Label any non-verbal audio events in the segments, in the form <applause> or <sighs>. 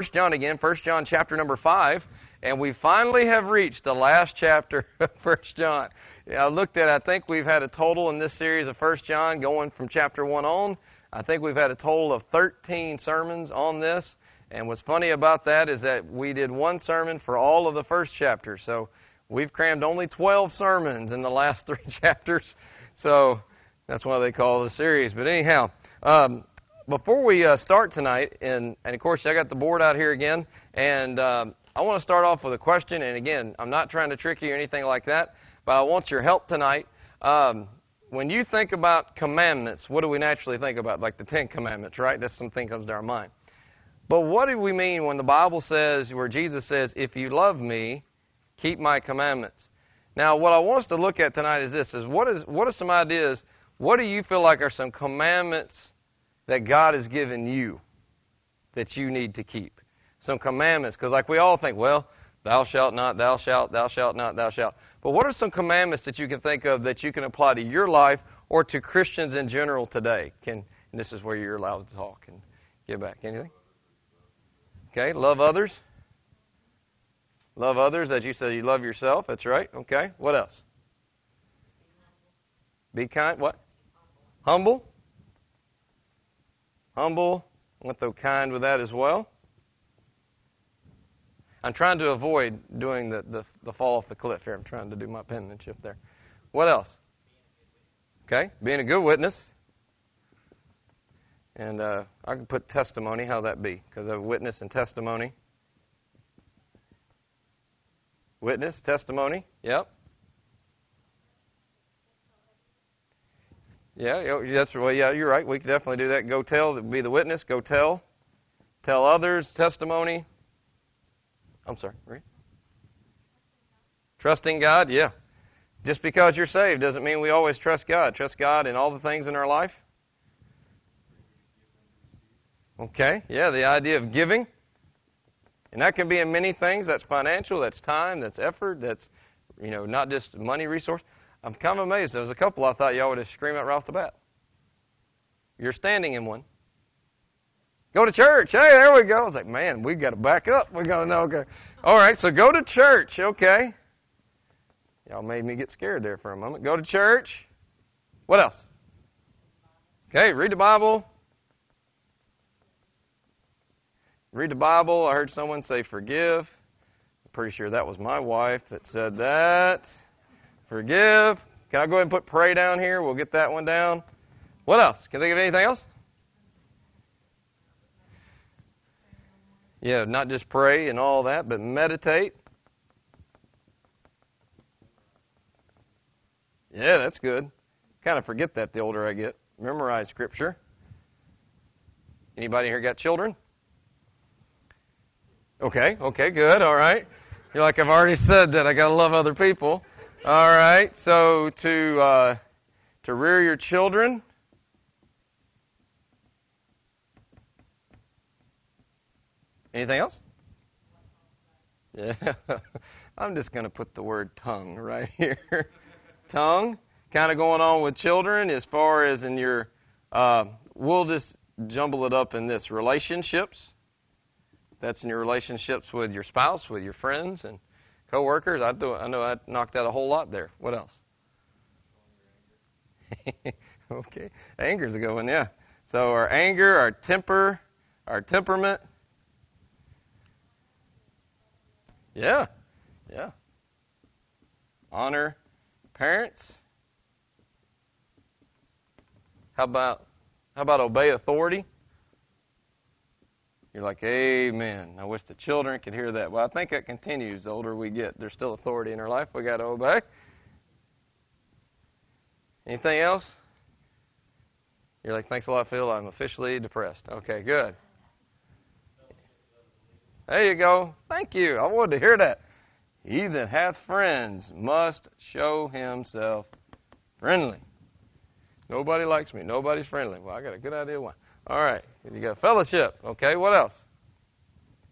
First John again, First John chapter number five, and we finally have reached the last chapter <laughs> of First John. I looked at. I think we've had a total in this series of First John, going from chapter one on. I think we've had a total of 13 sermons on this. And what's funny about that is that we did one sermon for all of the first chapter. So we've crammed only 12 sermons in the last <laughs> three chapters. So that's why they call it a series. But anyhow, um, before we uh, start tonight, and, and of course I got the board out here again, and um, I want to start off with a question. And again, I'm not trying to trick you or anything like that, but I want your help tonight. Um, when you think about commandments, what do we naturally think about? Like the Ten Commandments, right? That's something that comes to our mind. But what do we mean when the Bible says, where Jesus says, "If you love me, keep my commandments"? Now, what I want us to look at tonight is this: is what is what are some ideas? What do you feel like are some commandments that God has given you that you need to keep. Some commandments, because like we all think, well, thou shalt not, thou shalt, thou shalt not, thou shalt. But what are some commandments that you can think of that you can apply to your life or to Christians in general today? Can and this is where you're allowed to talk and get back. Anything? Okay, love others. Love others, as you said, you love yourself. That's right. Okay. What else? Be kind. What? Humble humble. I want the kind with that as well. I'm trying to avoid doing the, the, the fall off the cliff here. I'm trying to do my penmanship there. What else? Okay, being a good witness. And uh, I can put testimony, how that be? Because I have witness and testimony. Witness, testimony, yep. Yeah, that's well. Yeah, you're right. We could definitely do that. Go tell, be the witness. Go tell, tell others testimony. I'm sorry. Right? Trusting God. Yeah. Just because you're saved doesn't mean we always trust God. Trust God in all the things in our life. Okay. Yeah, the idea of giving. And that can be in many things. That's financial, that's time, that's effort, that's, you know, not just money resource. I'm kind of amazed. There was a couple I thought y'all would just scream out right off the bat. You're standing in one. Go to church. Hey, there we go. I was like, man, we got to back up. We got to know. Okay. All right, so go to church. Okay. Y'all made me get scared there for a moment. Go to church. What else? Okay, read the Bible. Read the Bible. I heard someone say forgive. I'm pretty sure that was my wife that said that. Forgive. Can I go ahead and put pray down here? We'll get that one down. What else? Can they think of anything else? Yeah, not just pray and all that, but meditate. Yeah, that's good. Kind of forget that the older I get. Memorize scripture. Anybody here got children? Okay, okay, good, all right. You're like, I've already said that I gotta love other people. All right. So to uh, to rear your children. Anything else? Yeah. <laughs> I'm just going to put the word tongue right here. <laughs> tongue, kind of going on with children as far as in your, uh, we'll just jumble it up in this relationships. That's in your relationships with your spouse, with your friends, and Co-workers, I do. I know I knocked out a whole lot there. What else? <laughs> okay, anger's a good one. Yeah. So our anger, our temper, our temperament. Yeah, yeah. Honor parents. How about how about obey authority? You're like, Amen. I wish the children could hear that. Well, I think that continues the older we get. There's still authority in our life. We got to obey. Anything else? You're like, thanks a lot, Phil. I'm officially depressed. Okay, good. There you go. Thank you. I wanted to hear that. He that hath friends must show himself friendly. Nobody likes me. Nobody's friendly. Well, I got a good idea why. All right. You got fellowship. Okay. What else?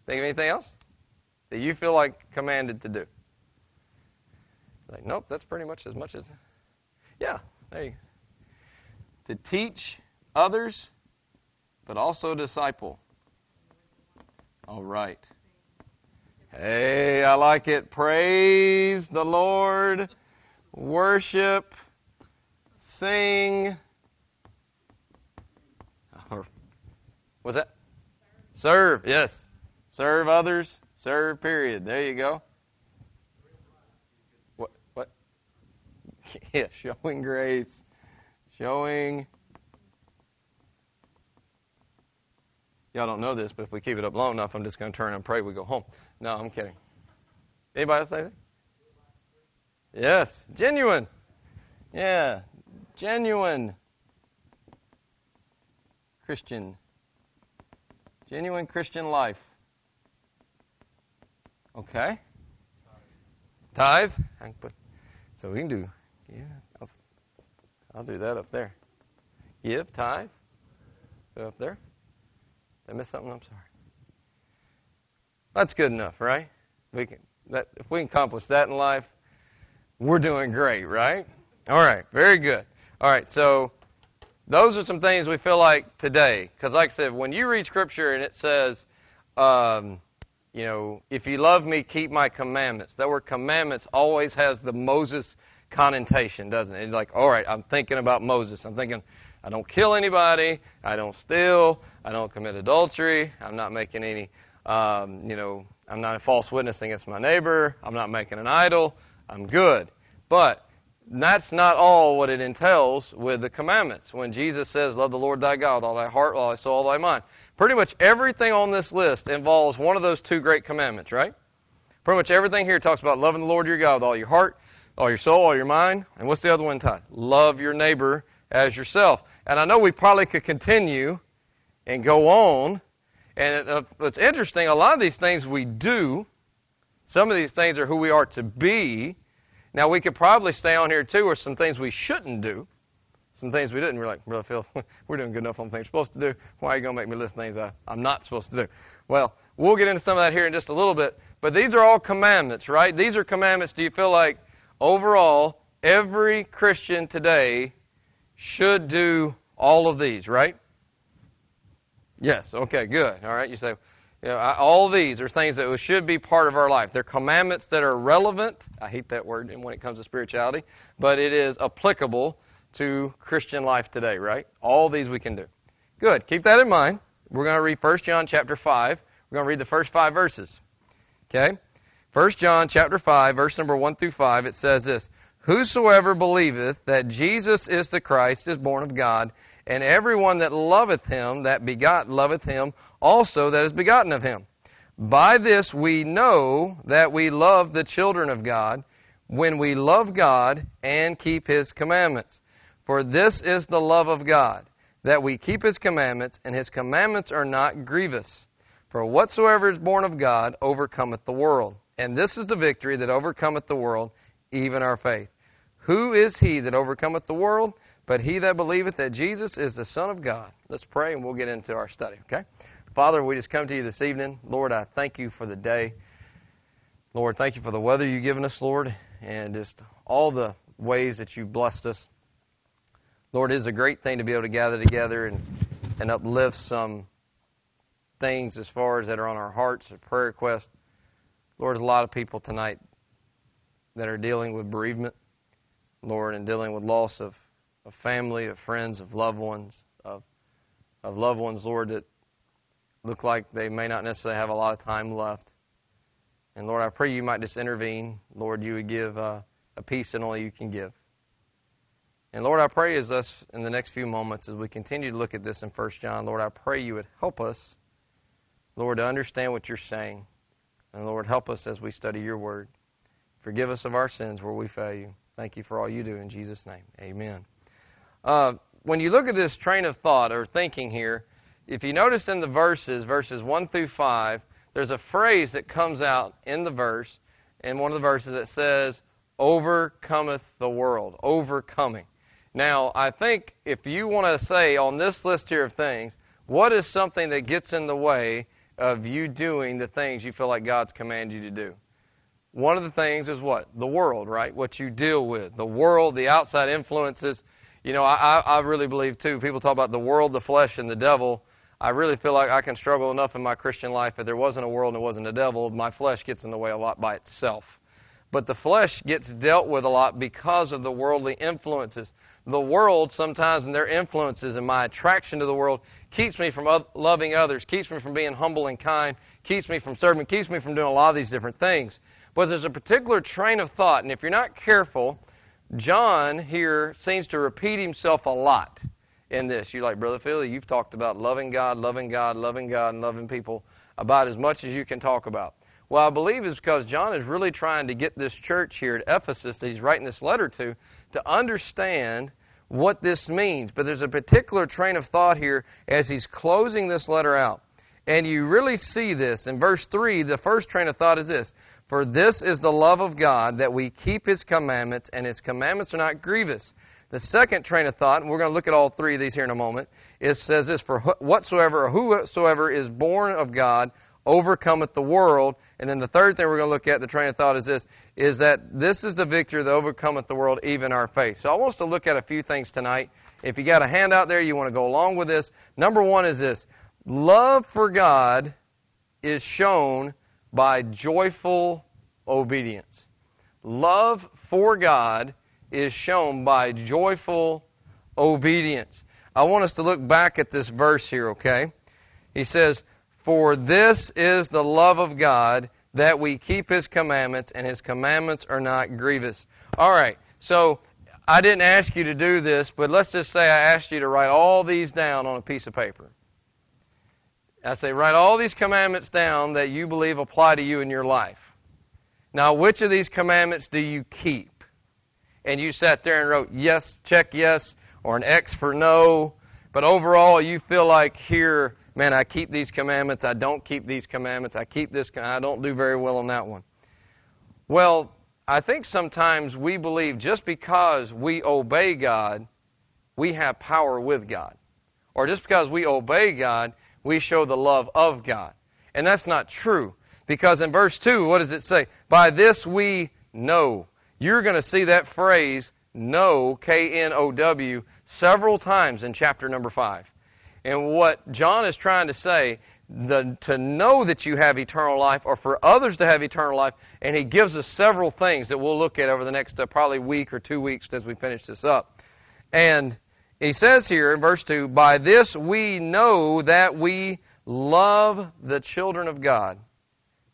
Think of anything else that you feel like commanded to do? Like, nope. That's pretty much as much as. Yeah. There you. To teach others, but also disciple. All right. Hey, I like it. Praise the Lord. Worship. Sing. Was that? Serve. Yes. Serve others. Serve, period. There you go. What? What? <laughs> Yeah, showing grace. Showing. Y'all don't know this, but if we keep it up long enough, I'm just going to turn and pray we go home. No, I'm kidding. Anybody else say that? Yes. Genuine. Yeah. Genuine. Christian. Genuine Christian life. Okay. Tithe. So we can do. Yeah. I'll, I'll do that up there. Give tithe. Up there. Did I miss something? I'm sorry. That's good enough, right? We can that if we accomplish that in life, we're doing great, right? All right, very good. All right, so those are some things we feel like today, because like I said, when you read Scripture and it says, um, you know, if you love me, keep my commandments. That word commandments always has the Moses connotation, doesn't it? It's like, all right, I'm thinking about Moses. I'm thinking, I don't kill anybody. I don't steal. I don't commit adultery. I'm not making any, um, you know, I'm not a false witness against my neighbor. I'm not making an idol. I'm good. But that's not all what it entails with the commandments. When Jesus says, Love the Lord thy God, with all thy heart, all thy soul, all thy mind. Pretty much everything on this list involves one of those two great commandments, right? Pretty much everything here talks about loving the Lord your God with all your heart, all your soul, all your mind. And what's the other one, Todd? Love your neighbor as yourself. And I know we probably could continue and go on. And it, uh, it's interesting, a lot of these things we do, some of these things are who we are to be. Now, we could probably stay on here too, or some things we shouldn't do. Some things we didn't. We're like, Brother Phil, <laughs> we're doing good enough on things we're supposed to do. Why are you going to make me list things I, I'm not supposed to do? Well, we'll get into some of that here in just a little bit. But these are all commandments, right? These are commandments. Do you feel like overall, every Christian today should do all of these, right? Yes. Okay. Good. All right. You say, you know, all these are things that should be part of our life. They're commandments that are relevant. I hate that word when it comes to spirituality, but it is applicable to Christian life today, right? All these we can do. Good. Keep that in mind. We're going to read 1 John chapter 5. We're going to read the first five verses. Okay? 1 John chapter 5, verse number 1 through 5, it says this Whosoever believeth that Jesus is the Christ is born of God, and everyone that loveth him, that begot, loveth him also that is begotten of him. By this we know that we love the children of God, when we love God and keep his commandments. For this is the love of God, that we keep his commandments, and his commandments are not grievous. For whatsoever is born of God overcometh the world. And this is the victory that overcometh the world, even our faith. Who is he that overcometh the world? But he that believeth that Jesus is the Son of God. Let's pray and we'll get into our study, okay? Father, we just come to you this evening. Lord, I thank you for the day. Lord, thank you for the weather you've given us, Lord, and just all the ways that you've blessed us. Lord, it is a great thing to be able to gather together and, and uplift some things as far as that are on our hearts, a prayer request. Lord, there's a lot of people tonight that are dealing with bereavement. Lord, and dealing with loss of, of family, of friends, of loved ones, of, of loved ones, Lord, that look like they may not necessarily have a lot of time left. And Lord, I pray you might just intervene. Lord, you would give uh, a peace that only you can give. And Lord, I pray as us in the next few moments, as we continue to look at this in 1 John, Lord, I pray you would help us, Lord, to understand what you're saying. And Lord, help us as we study your word. Forgive us of our sins where we fail you. Thank you for all you do in Jesus' name. Amen. Uh, when you look at this train of thought or thinking here, if you notice in the verses, verses 1 through 5, there's a phrase that comes out in the verse, in one of the verses that says, overcometh the world. Overcoming. Now, I think if you want to say on this list here of things, what is something that gets in the way of you doing the things you feel like God's commanded you to do? One of the things is what? The world, right? What you deal with. The world, the outside influences. You know, I, I really believe too, people talk about the world, the flesh, and the devil. I really feel like I can struggle enough in my Christian life. If there wasn't a world and it wasn't a devil, my flesh gets in the way a lot by itself. But the flesh gets dealt with a lot because of the worldly influences. The world sometimes and their influences and my attraction to the world keeps me from loving others, keeps me from being humble and kind, keeps me from serving, keeps me from doing a lot of these different things. But there's a particular train of thought, and if you're not careful, John here seems to repeat himself a lot in this. You like, Brother Philly, you've talked about loving God, loving God, loving God, and loving people about as much as you can talk about. Well, I believe it's because John is really trying to get this church here at Ephesus that he's writing this letter to to understand what this means. But there's a particular train of thought here as he's closing this letter out. And you really see this in verse 3. The first train of thought is this For this is the love of God, that we keep his commandments, and his commandments are not grievous. The second train of thought, and we're going to look at all three of these here in a moment, it says this For whatsoever or whosoever is born of God overcometh the world. And then the third thing we're going to look at, the train of thought is this, is that this is the victory that overcometh the world, even our faith. So I want us to look at a few things tonight. If you got a handout there, you want to go along with this. Number one is this. Love for God is shown by joyful obedience. Love for God is shown by joyful obedience. I want us to look back at this verse here, okay? He says, for this is the love of God, that we keep His commandments, and His commandments are not grievous. All right, so I didn't ask you to do this, but let's just say I asked you to write all these down on a piece of paper. I say, write all these commandments down that you believe apply to you in your life. Now, which of these commandments do you keep? And you sat there and wrote yes, check yes, or an X for no, but overall you feel like here man, I keep these commandments, I don't keep these commandments, I keep this, I don't do very well on that one. Well, I think sometimes we believe just because we obey God, we have power with God. Or just because we obey God, we show the love of God. And that's not true. Because in verse 2, what does it say? By this we know. You're going to see that phrase, know, K N O W, several times in chapter number 5. And what John is trying to say, the, to know that you have eternal life or for others to have eternal life, and he gives us several things that we'll look at over the next uh, probably week or two weeks as we finish this up. And he says here in verse 2, By this we know that we love the children of God,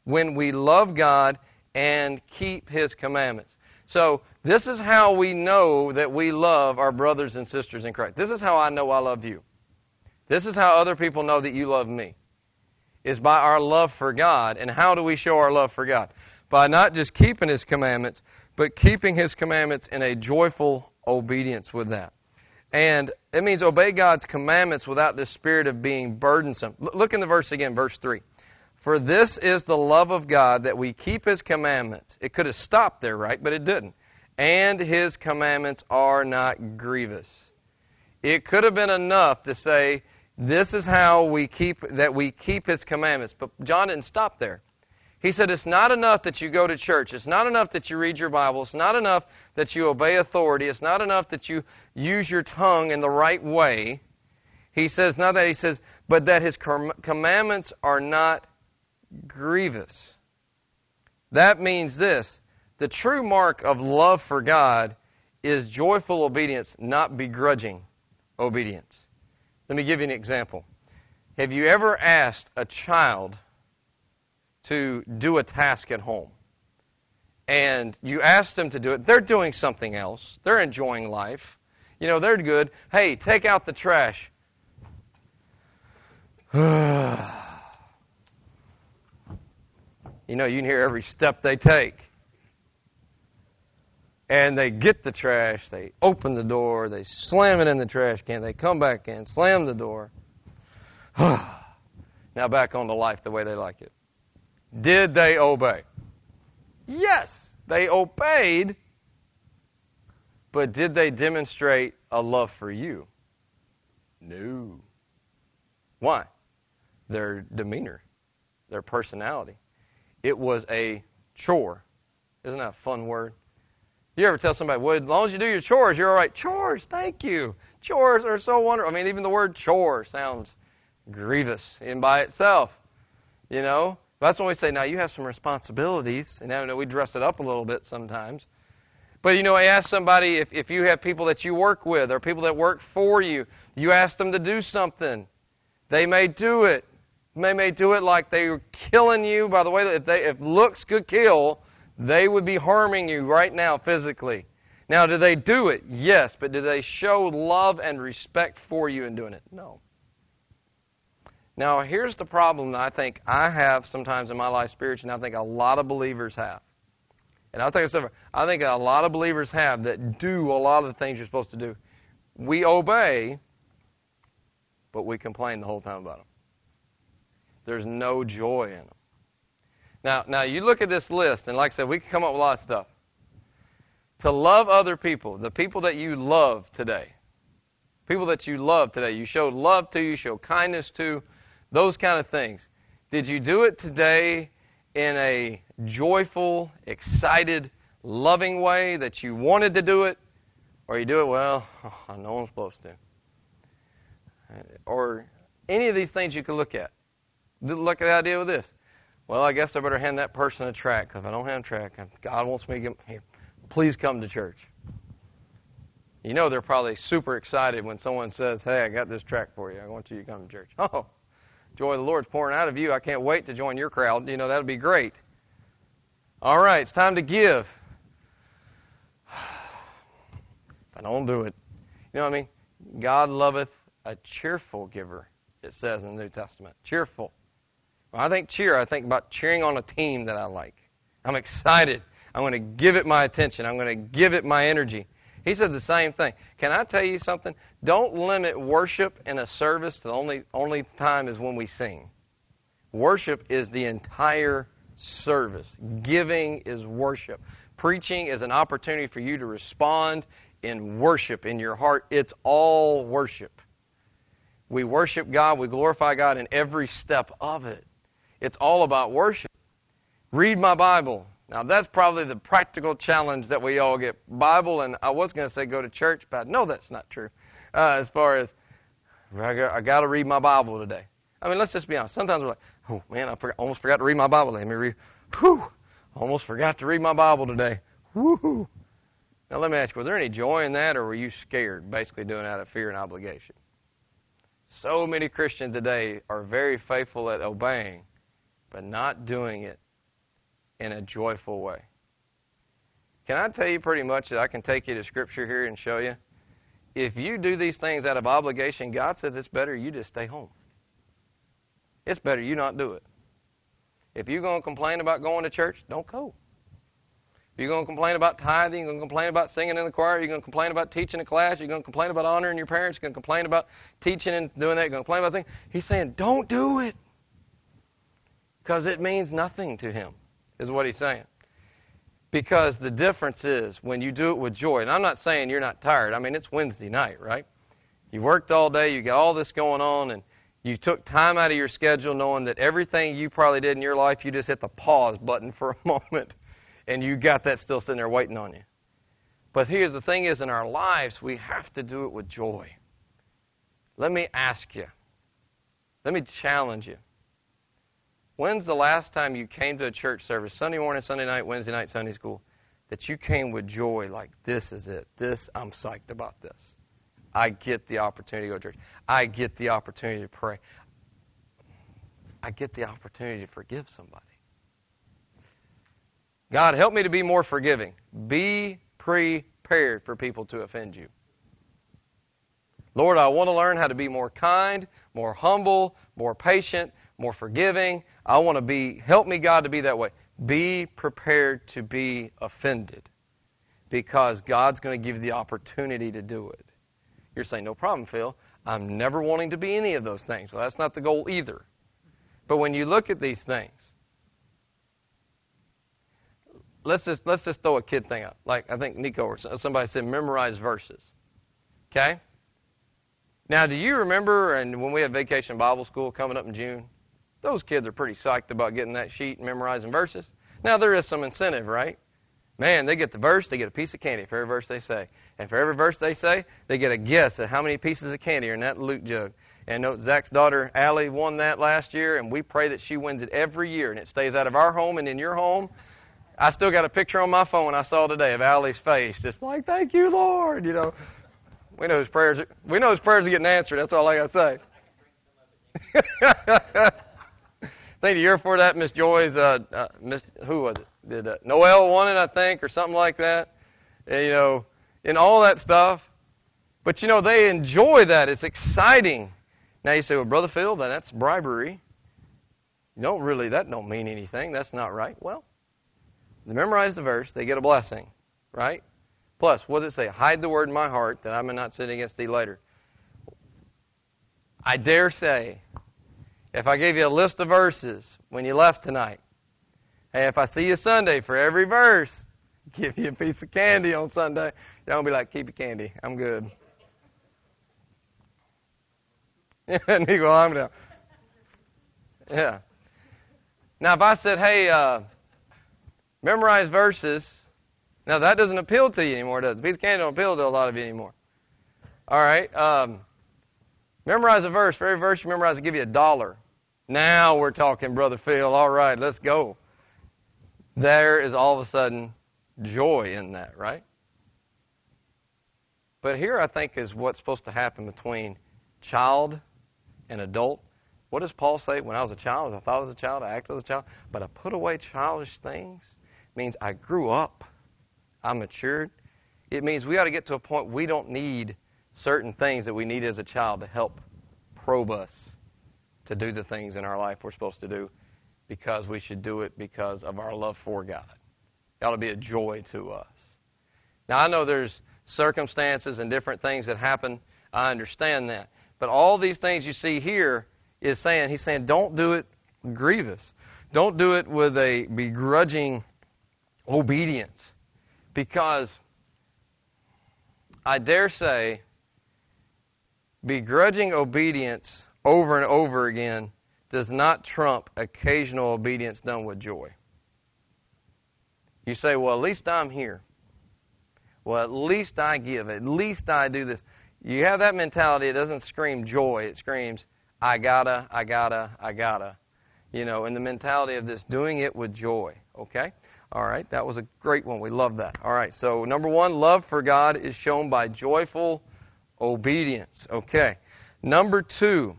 when we love God and keep his commandments. So, this is how we know that we love our brothers and sisters in Christ. This is how I know I love you. This is how other people know that you love me. Is by our love for God. And how do we show our love for God? By not just keeping His commandments, but keeping His commandments in a joyful obedience with that. And it means obey God's commandments without the spirit of being burdensome. Look in the verse again, verse 3. For this is the love of God that we keep His commandments. It could have stopped there, right? But it didn't. And His commandments are not grievous. It could have been enough to say, this is how we keep that we keep his commandments. But John didn't stop there. He said it's not enough that you go to church. It's not enough that you read your Bible. It's not enough that you obey authority. It's not enough that you use your tongue in the right way. He says not that he says, but that his commandments are not grievous. That means this. The true mark of love for God is joyful obedience, not begrudging obedience. Let me give you an example. Have you ever asked a child to do a task at home? And you ask them to do it. They're doing something else. They're enjoying life. You know, they're good. Hey, take out the trash. <sighs> you know, you can hear every step they take and they get the trash, they open the door, they slam it in the trash can, they come back in, slam the door. <sighs> now back on to life the way they like it. Did they obey? Yes, they obeyed, but did they demonstrate a love for you? No. Why? Their demeanor, their personality. It was a chore. Isn't that a fun word? You ever tell somebody, well, as long as you do your chores, you're all right. Chores, thank you. Chores are so wonderful. I mean, even the word chore sounds grievous in by itself. You know? That's when we say, now you have some responsibilities. And I know we dress it up a little bit sometimes. But you know, I ask somebody if, if you have people that you work with or people that work for you, you ask them to do something. They may do it. They may do it like they're killing you. By the way, if, they, if looks could kill, they would be harming you right now physically. Now, do they do it? Yes, but do they show love and respect for you in doing it? No. Now, here's the problem that I think I have sometimes in my life spiritually, and I think a lot of believers have. And I'll tell you something. I think a lot of believers have that do a lot of the things you're supposed to do. We obey, but we complain the whole time about them. There's no joy in them. Now, now you look at this list, and like I said, we can come up with a lot of stuff. To love other people, the people that you love today, people that you love today, you show love to, you show kindness to, those kind of things. Did you do it today in a joyful, excited, loving way that you wanted to do it, or you do it, well, <laughs> I know I'm supposed to. Or any of these things you can look at. Look at the idea with this. Well, I guess I better hand that person a tract. If I don't have a tract, God wants me to get, please come to church. You know they're probably super excited when someone says, hey, I got this tract for you. I want you to come to church. <laughs> Oh, joy of the Lord's pouring out of you. I can't wait to join your crowd. You know, that'll be great. All right, it's time to give. <sighs> If I don't do it, you know what I mean? God loveth a cheerful giver, it says in the New Testament. Cheerful. When I think cheer, I think about cheering on a team that I like. I'm excited. I'm going to give it my attention. I'm going to give it my energy. He said the same thing. Can I tell you something? Don't limit worship in a service to the only only time is when we sing. Worship is the entire service. Giving is worship. Preaching is an opportunity for you to respond in worship in your heart. It's all worship. We worship God, we glorify God in every step of it. It's all about worship. Read my Bible. Now, that's probably the practical challenge that we all get. Bible, and I was going to say go to church, but no, that's not true. Uh, as far as, I got, to read my Bible today. I mean, let's just be honest. Sometimes we're like, oh, man, I forgot, almost forgot to read my Bible. Let me read. Whew, almost forgot to read my Bible today. Woohoo. Now, let me ask you, was there any joy in that, or were you scared, basically doing it out of fear and obligation? So many Christians today are very faithful at obeying, but not doing it in a joyful way. Can I tell you pretty much that I can take you to Scripture here and show you? If you do these things out of obligation, God says it's better you just stay home. It's better you not do it. If you're going to complain about going to church, don't go. If you're going to complain about tithing, you're going to complain about singing in the choir, you're going to complain about teaching a class, you're going to complain about honoring your parents, you're going to complain about teaching and doing that, you're going to complain about things. He's saying, don't do it. Because it means nothing to him is what he's saying. Because the difference is when you do it with joy, and I'm not saying you're not tired. I mean, it's Wednesday night, right? You worked all day, you got all this going on, and you took time out of your schedule knowing that everything you probably did in your life, you just hit the pause button for a <laughs> moment, and you got that still sitting there waiting on you. But here's the thing is in our lives, we have to do it with joy. Let me ask you. Let me challenge you. When's the last time you came to a church service, Sunday morning, Sunday night, Wednesday night, Sunday school, that you came with joy like, this is it. This, I'm psyched about this. I get the opportunity to go to church. I get the opportunity to pray. I get the opportunity to forgive somebody. God, help me to be more forgiving. Be prepared for people to offend you. Lord, I want to learn how to be more kind, more humble, more patient, more forgiving. I want to be, help me, God, to be that way. Be prepared to be offended because God's going to give you the opportunity to do it. You're saying, no problem, Phil. I'm never wanting to be any of those things. Well, that's not the goal either. But when you look at these things, let's just let's just throw a kid thing up. Like I think Nico or somebody said, memorize verses. Okay. Now, do you remember? And when we had Vacation Bible School coming up in June, those kids are pretty psyched about getting that sheet and memorizing verses. Now, there is some incentive, right? Man, they get the verse, they get a piece of candy for every verse they say. And for every verse they say, they get a guess at how many pieces of candy are in that loot jug. And note Zach's daughter Allie won that last year, and we pray that she wins it every year, and it stays out of our home and in your home. I still got a picture on my phone I saw today of Allie's face, just like "Thank you, Lord." You know, we know his prayers. Are, we know his prayers are getting answered. That's all I got to say. <laughs> think the year before that, Miss Joy's, uh, uh, Miss who was it? Did uh, Noel won it, I think, or something like that? And, you know, and all that stuff. But you know, they enjoy that. It's exciting. Now you say, well, Brother Phil, then that's bribery. Don't really, that don't mean anything. That's not right. Well, they memorize the verse, they get a blessing, right? Plus, what does it say? Hide the word in my heart that I may not sin against thee later. I dare say, if I gave you a list of verses when you left tonight, hey, if I see you Sunday for every verse, <laughs> give you a piece of candy on Sunday, y'all be like, keep your candy. I'm good. <laughs> and he go, I'm down. Yeah. Now, if I said, hey, uh, memorize verses, now that doesn't appeal to you anymore, does it? Piece of candy don't appeal to a lot of you anymore. All right. Um, memorize a verse. For every verse you memorize, I'll give you a dollar. Now we're talking, Brother Phil. All right, let's go. There is all of a sudden joy in that, right? But here I think is what's supposed to happen between child and adult. What does Paul say? When I was a child, as I thought as a child, I acted as a child, but I put away childish things. Means I grew up. I matured. It means we got to get to a point we don't need certain things that we need as a child to help probe us to do the things in our life we're supposed to do because we should do it because of our love for God. It ought to be a joy to us. Now, I know there's circumstances and different things that happen. I understand that. But all these things you see here is saying, he's saying, don't do it grievous. Don't do it with a begrudging obedience. Because I dare say, begrudging obedience over and over again does not trump occasional obedience done with joy. You say, well, at least I'm here. Well, at least I give. At least I do this. You have that mentality, it doesn't scream joy. It screams, I gotta, I gotta, I gotta. You know, in the mentality of this, doing it with joy. Okay? All right, that was a great one. We love that. All right, so number one, love for God is shown by joyful obedience. Okay. Number two,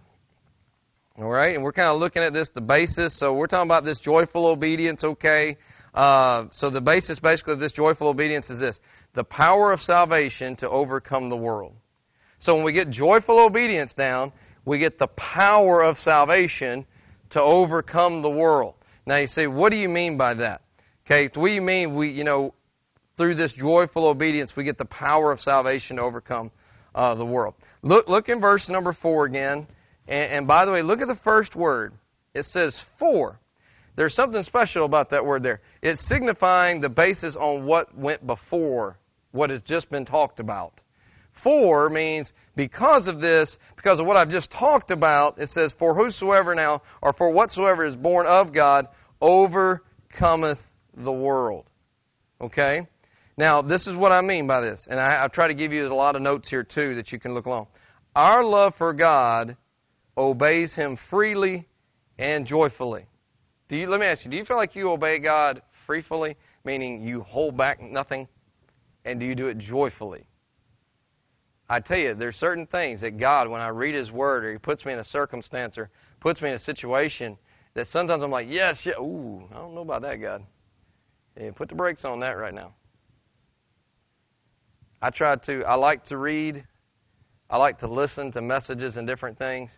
all right, and we're kind of looking at this, the basis. So we're talking about this joyful obedience, okay? Uh, so the basis basically of this joyful obedience is this the power of salvation to overcome the world. So when we get joyful obedience down, we get the power of salvation to overcome the world. Now you say, what do you mean by that? Okay, what do you mean we, you know, through this joyful obedience, we get the power of salvation to overcome uh, the world? Look, look in verse number four again. And, and by the way, look at the first word. It says for. There's something special about that word there. It's signifying the basis on what went before what has just been talked about. For means because of this, because of what I've just talked about, it says, For whosoever now, or for whatsoever is born of God, overcometh the world. Okay? Now, this is what I mean by this, and I, I try to give you a lot of notes here too that you can look along. Our love for God obeys Him freely and joyfully. Do you, let me ask you, do you feel like you obey God freely, meaning you hold back nothing? And do you do it joyfully? I tell you, there's certain things that God, when I read His Word or He puts me in a circumstance or puts me in a situation, that sometimes I'm like, yes, yeah, ooh, I don't know about that, God. Yeah, put the brakes on that right now. I try to, I like to read, I like to listen to messages and different things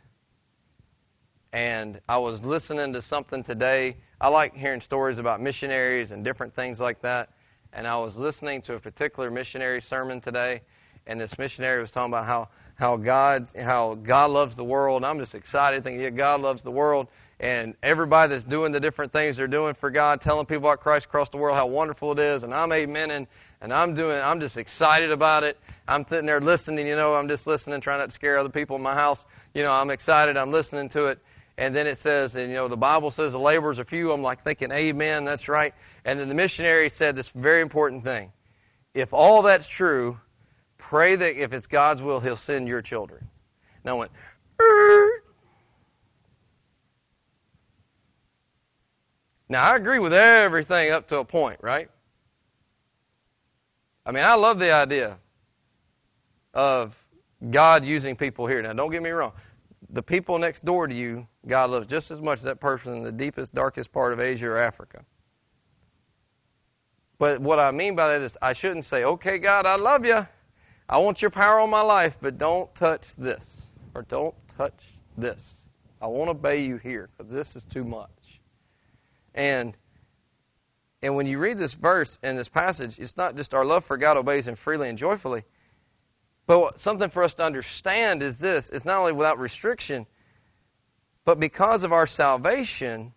and I was listening to something today. I like hearing stories about missionaries and different things like that. And I was listening to a particular missionary sermon today, and this missionary was talking about how how God how God loves the world. And I'm just excited thinking, yeah, God loves the world, and everybody that's doing the different things they're doing for God, telling people about Christ across the world how wonderful it is, and I'm amening, and I'm doing, I'm just excited about it. I'm sitting there listening, you know, I'm just listening, trying not to scare other people in my house. You know, I'm excited, I'm listening to it, and then it says, and you know, the Bible says the laborers are few. I'm like thinking, amen, that's right. And then the missionary said this very important thing. If all that's true, pray that if it's God's will, he'll send your children. And I went, er. Now, I agree with everything up to a point, right? I mean, I love the idea of God using people here. Now, don't get me wrong. The people next door to you, God loves just as much as that person in the deepest, darkest part of Asia or Africa. But what I mean by that is, I shouldn't say, okay, God, I love you. I want your power on my life, but don't touch this. Or don't touch this. I won't obey you here because this is too much. And and when you read this verse and this passage, it's not just our love for God obeys Him freely and joyfully. But something for us to understand is this it's not only without restriction, but because of our salvation,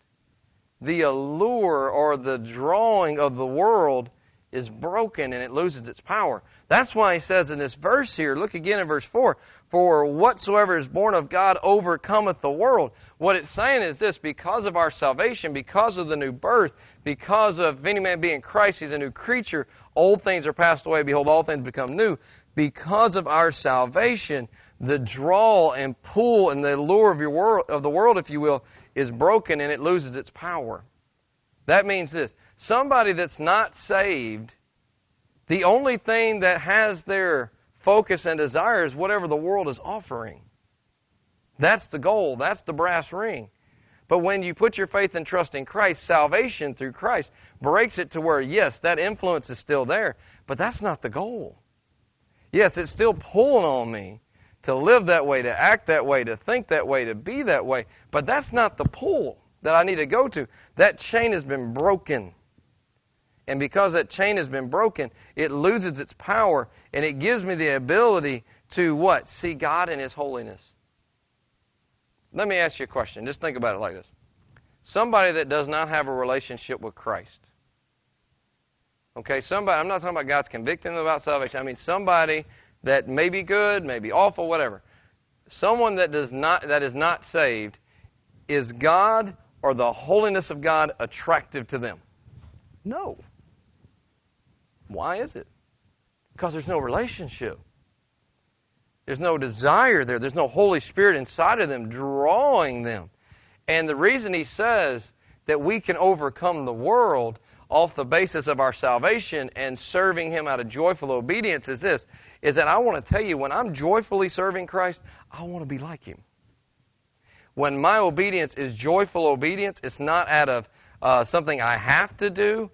the allure or the drawing of the world is broken and it loses its power. That's why he says in this verse here, look again in verse 4, for whatsoever is born of God overcometh the world. What it's saying is this, because of our salvation, because of the new birth, because of any man being Christ, he's a new creature, old things are passed away, behold, all things become new. Because of our salvation, the draw and pull and the lure of your world, of the world, if you will, is broken and it loses its power. That means this. Somebody that's not saved, the only thing that has their focus and desire is whatever the world is offering. That's the goal. That's the brass ring. But when you put your faith and trust in Christ, salvation through Christ breaks it to where, yes, that influence is still there, but that's not the goal. Yes, it's still pulling on me to live that way, to act that way, to think that way, to be that way, but that's not the pull that I need to go to. That chain has been broken. And because that chain has been broken, it loses its power and it gives me the ability to what? See God in His holiness. Let me ask you a question. Just think about it like this. Somebody that does not have a relationship with Christ. Okay, somebody, I'm not talking about God's convicting them about salvation. I mean somebody that may be good, may be awful, whatever. Someone that does not that is not saved, is God or the holiness of God attractive to them? No. Why is it? Because there's no relationship. There's no desire there. There's no Holy Spirit inside of them drawing them. And the reason he says that we can overcome the world off the basis of our salvation and serving him out of joyful obedience is this is that I want to tell you when I'm joyfully serving Christ, I want to be like him. When my obedience is joyful obedience, it's not out of uh, something I have to do,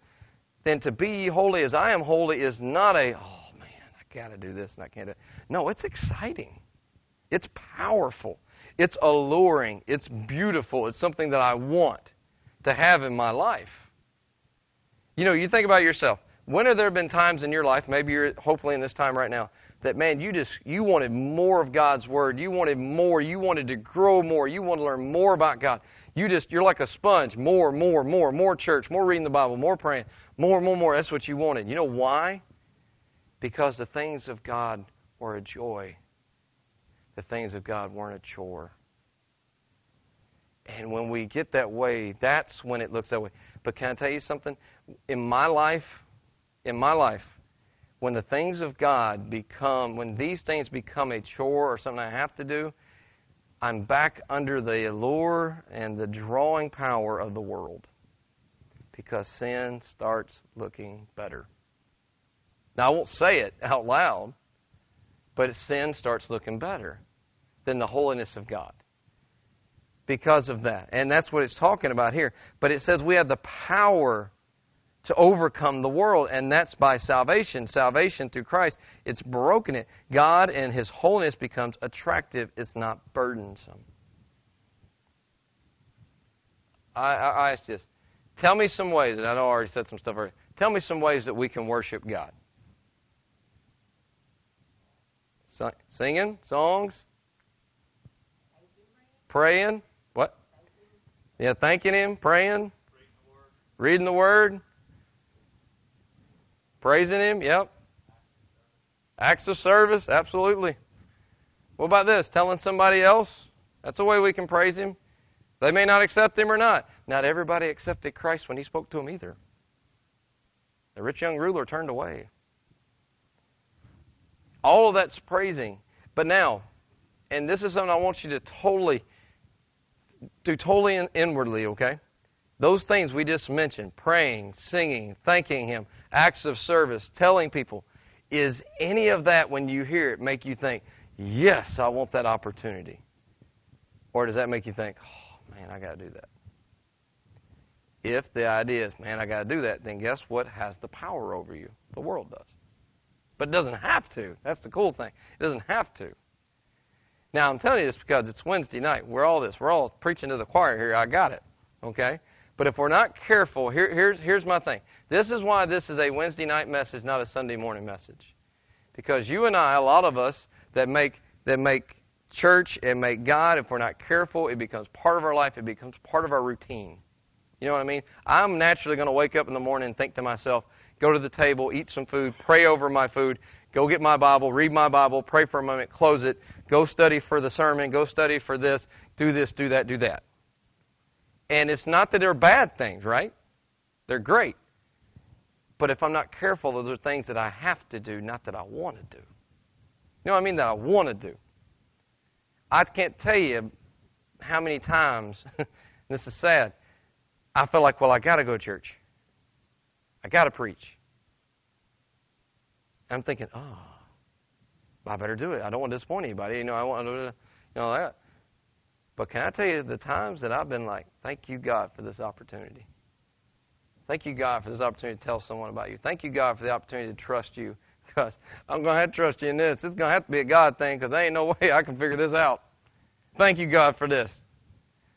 then to be holy as I am holy is not a, oh man, I got to do this and I can't do it. No, it's exciting. It's powerful. It's alluring. It's beautiful. It's something that I want to have in my life. You know, you think about yourself. When have there been times in your life, maybe you're hopefully in this time right now, that man, you just you wanted more of God's word. You wanted more. You wanted to grow more. You want to learn more about God. You just you're like a sponge. More, more, more, more church, more reading the Bible, more praying, more, more, more. That's what you wanted. You know why? Because the things of God were a joy. The things of God weren't a chore. And when we get that way, that's when it looks that way. But can I tell you something? In my life, in my life, when the things of God become, when these things become a chore or something I have to do, I'm back under the allure and the drawing power of the world because sin starts looking better. Now, I won't say it out loud, but sin starts looking better than the holiness of God because of that. And that's what it's talking about here. But it says we have the power to overcome the world, and that's by salvation. Salvation through Christ. It's broken it. God and His holiness becomes attractive. It's not burdensome. I, I, I ask this. Tell me some ways, and I know I already said some stuff earlier. Tell me some ways that we can worship God. Singing, songs, praying. What? Yeah, thanking Him, praying, reading the Word. Praising Him? Yep. Acts of service? Absolutely. What about this? Telling somebody else? That's a way we can praise Him. They may not accept Him or not. Not everybody accepted Christ when He spoke to them either. The rich young ruler turned away. All of that's praising. But now, and this is something I want you to totally do totally inwardly, okay? Those things we just mentioned praying, singing, thanking Him, acts of service, telling people is any of that, when you hear it, make you think, yes, I want that opportunity? Or does that make you think, oh, man, I got to do that? If the idea is, man, I got to do that, then guess what has the power over you? The world does. But it doesn't have to. That's the cool thing. It doesn't have to. Now, I'm telling you this because it's Wednesday night. We're all this. We're all preaching to the choir here. I got it. Okay? But if we're not careful, here, here's, here's my thing. This is why this is a Wednesday night message, not a Sunday morning message. Because you and I, a lot of us that make, that make church and make God, if we're not careful, it becomes part of our life. It becomes part of our routine. You know what I mean? I'm naturally going to wake up in the morning and think to myself, go to the table, eat some food, pray over my food, go get my Bible, read my Bible, pray for a moment, close it, go study for the sermon, go study for this, do this, do that, do that. And it's not that they're bad things, right? They're great. But if I'm not careful, those are things that I have to do, not that I want to do. You know what I mean? That I want to do. I can't tell you how many times, <laughs> this is sad, I feel like, well, I got to go to church. I got to preach. I'm thinking, oh, I better do it. I don't want to disappoint anybody. You know, I want to, you know, that. But can I tell you the times that I've been like, thank you, God, for this opportunity. Thank you, God, for this opportunity to tell someone about you. Thank you, God, for the opportunity to trust you. <laughs> Because I'm going to have to trust you in this. It's going to have to be a God thing because there ain't no <laughs> way I can figure this out. Thank you, God, for this.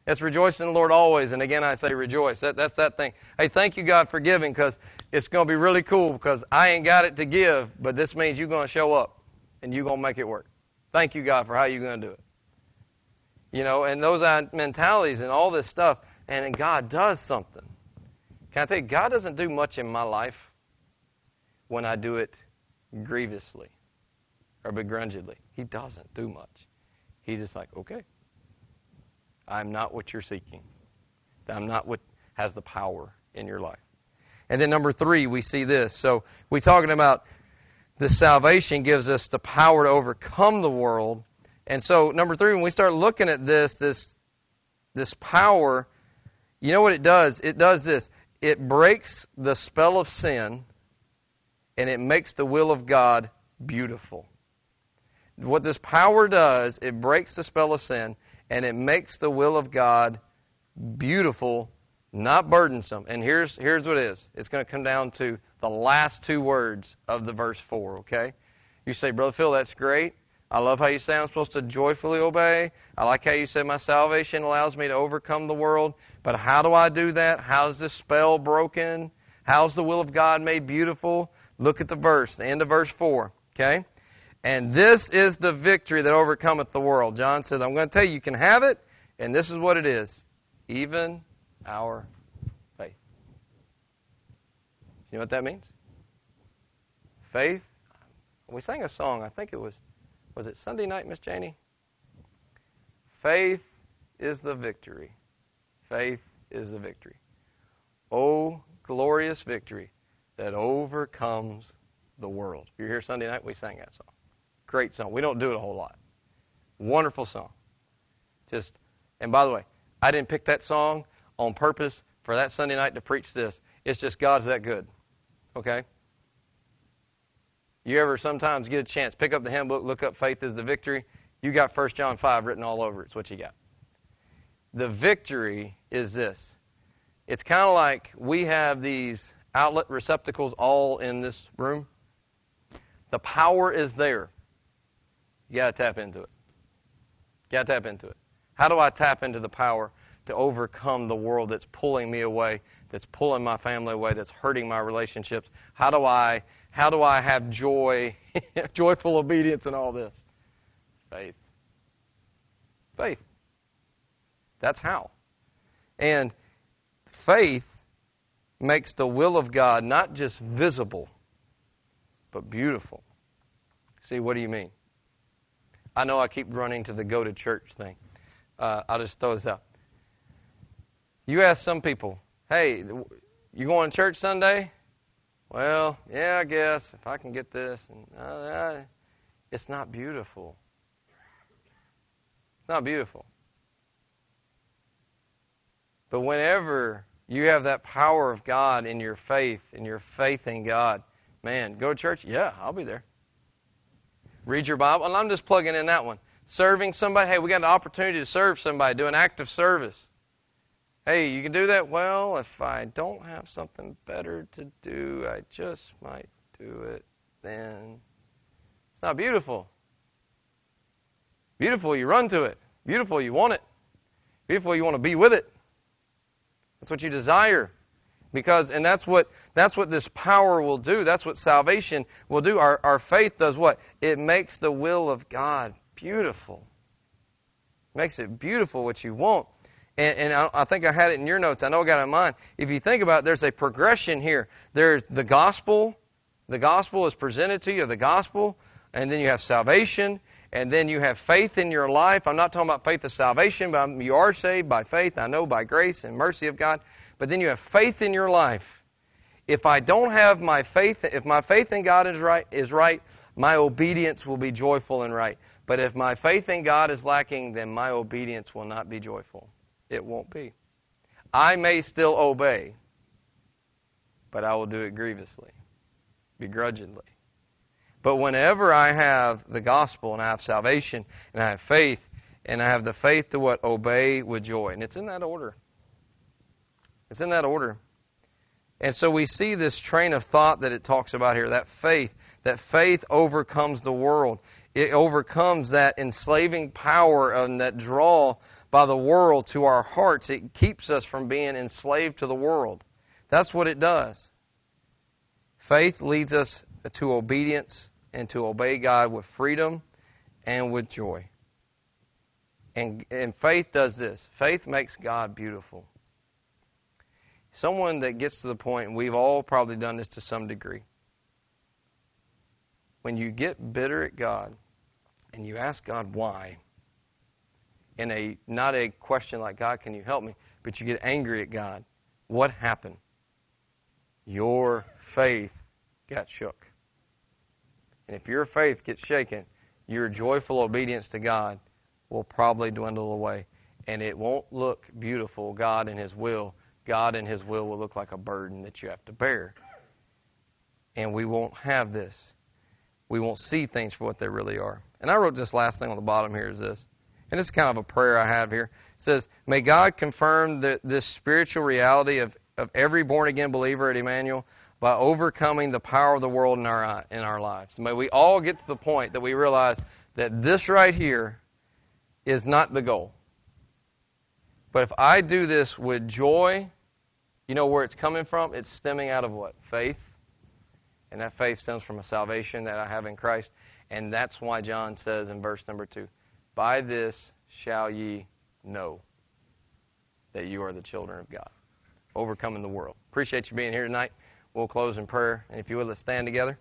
It's rejoice in the Lord always. And again, I say rejoice. That, that's that thing. Hey, thank you, God, for giving because it's going to be really cool because I ain't got it to give, but this means you're going to show up and you're going to make it work. Thank you, God, for how you're going to do it. You know, and those mentalities and all this stuff, and God does something. Can I tell you, God doesn't do much in my life when I do it grievously or begrudgingly. He doesn't do much. He's just like, okay, I'm not what you're seeking. I'm not what has the power in your life. And then number three, we see this. So we're talking about the salvation gives us the power to overcome the world. And so number three, when we start looking at this, this this power, you know what it does? It does this. It breaks the spell of sin and it makes the will of God beautiful. What this power does, it breaks the spell of sin and it makes the will of God beautiful, not burdensome. And here's, here's what it is it's going to come down to the last two words of the verse 4, okay? You say, Brother Phil, that's great. I love how you say I'm supposed to joyfully obey. I like how you say my salvation allows me to overcome the world. But how do I do that? How's this spell broken? How's the will of God made beautiful? Look at the verse, the end of verse 4, okay? And this is the victory that overcometh the world. John says, I'm going to tell you, you can have it, and this is what it is even our faith. You know what that means? Faith. We sang a song, I think it was, was it Sunday night, Miss Janie? Faith is the victory. Faith is the victory. Oh, glorious victory that overcomes the world. If you're here Sunday night, we sang that song. Great song. We don't do it a whole lot. Wonderful song. Just, and by the way, I didn't pick that song on purpose for that Sunday night to preach this. It's just God's that good. Okay? You ever sometimes get a chance, pick up the hymn book, look up Faith is the Victory. You got 1 John 5 written all over it. It's what you got. The victory is this. It's kind of like we have these outlet receptacles all in this room. The power is there. You got to tap into it. You got to tap into it. How do I tap into the power to overcome the world that's pulling me away, that's pulling my family away, that's hurting my relationships? How do I how do I have joy, <laughs> joyful obedience in all this? Faith. Faith. That's how. And faith makes the will of God not just visible, but beautiful. See, what do you mean? I know I keep running to the go to church thing. Uh, I'll just throw this out. You ask some people, hey, you going to church Sunday? Well, yeah, I guess if I can get this. And uh, it's not beautiful. It's not beautiful. But whenever You have that power of God in your faith, in your faith in God. Man, go to church? Yeah, I'll be there. Read your Bible? And I'm just plugging in that one. Serving somebody? Hey, we got an opportunity to serve somebody, do an act of service. Hey, you can do that? Well, if I don't have something better to do, I just might do it then. It's not beautiful. Beautiful, you run to it. Beautiful, you want it. Beautiful, you want to be with it. That's what you desire. Because and that's what that's what this power will do. That's what salvation will do. Our our faith does what? It makes the will of God beautiful. It makes it beautiful what you want. And, and I, I think I had it in your notes. I know I got it in mine. If you think about it, there's a progression here. There's the gospel. The gospel is presented to you, the gospel, and then you have salvation, and then you have faith in your life. I'm not talking about faith of salvation, but you are saved by faith. I know by grace and mercy of God. But then you have faith in your life. If I don't have my faith, if my faith in God is right, is right, my obedience will be joyful and right. But if my faith in God is lacking, then my obedience will not be joyful. It won't be. I may still obey, but I will do it grievously, begrudgingly. But whenever I have the gospel and I have salvation and I have faith and I have the faith to what? Obey with joy. And it's in that order. It's in that order. And so we see this train of thought that it talks about here, that faith, that faith overcomes the world. It overcomes that enslaving power and that draw by the world to our hearts. It keeps us from being enslaved to the world. That's what it does. Faith leads us to obedience and to obey God with freedom and with joy. And, and faith does this faith makes God beautiful. Someone that gets to the point, and we've all probably done this to some degree, when you get bitter at God and you ask God why, in a not a question like God, can you help me, but you get angry at God, what happened? Your faith got shook. And if your faith gets shaken, your joyful obedience to God will probably dwindle away. And it won't look beautiful, God and His will. God and His will will look like a burden that you have to bear. And we won't have this. We won't see things for what they really are. And I wrote this last thing on the bottom here is this. And it's kind of a prayer I have here. It says, May God confirm the, this spiritual reality of, of every born again believer at Emmanuel by overcoming the power of the world in our in our lives. May we all get to the point that we realize that this right here is not the goal. But if I do this with joy, you know where it's coming from? It's stemming out of what? Faith. And that faith stems from a salvation that I have in Christ. And that's why John says in verse number 2, By this shall ye know that you are the children of God, overcoming the world. Appreciate you being here tonight. We'll close in prayer. And if you would, let's stand together.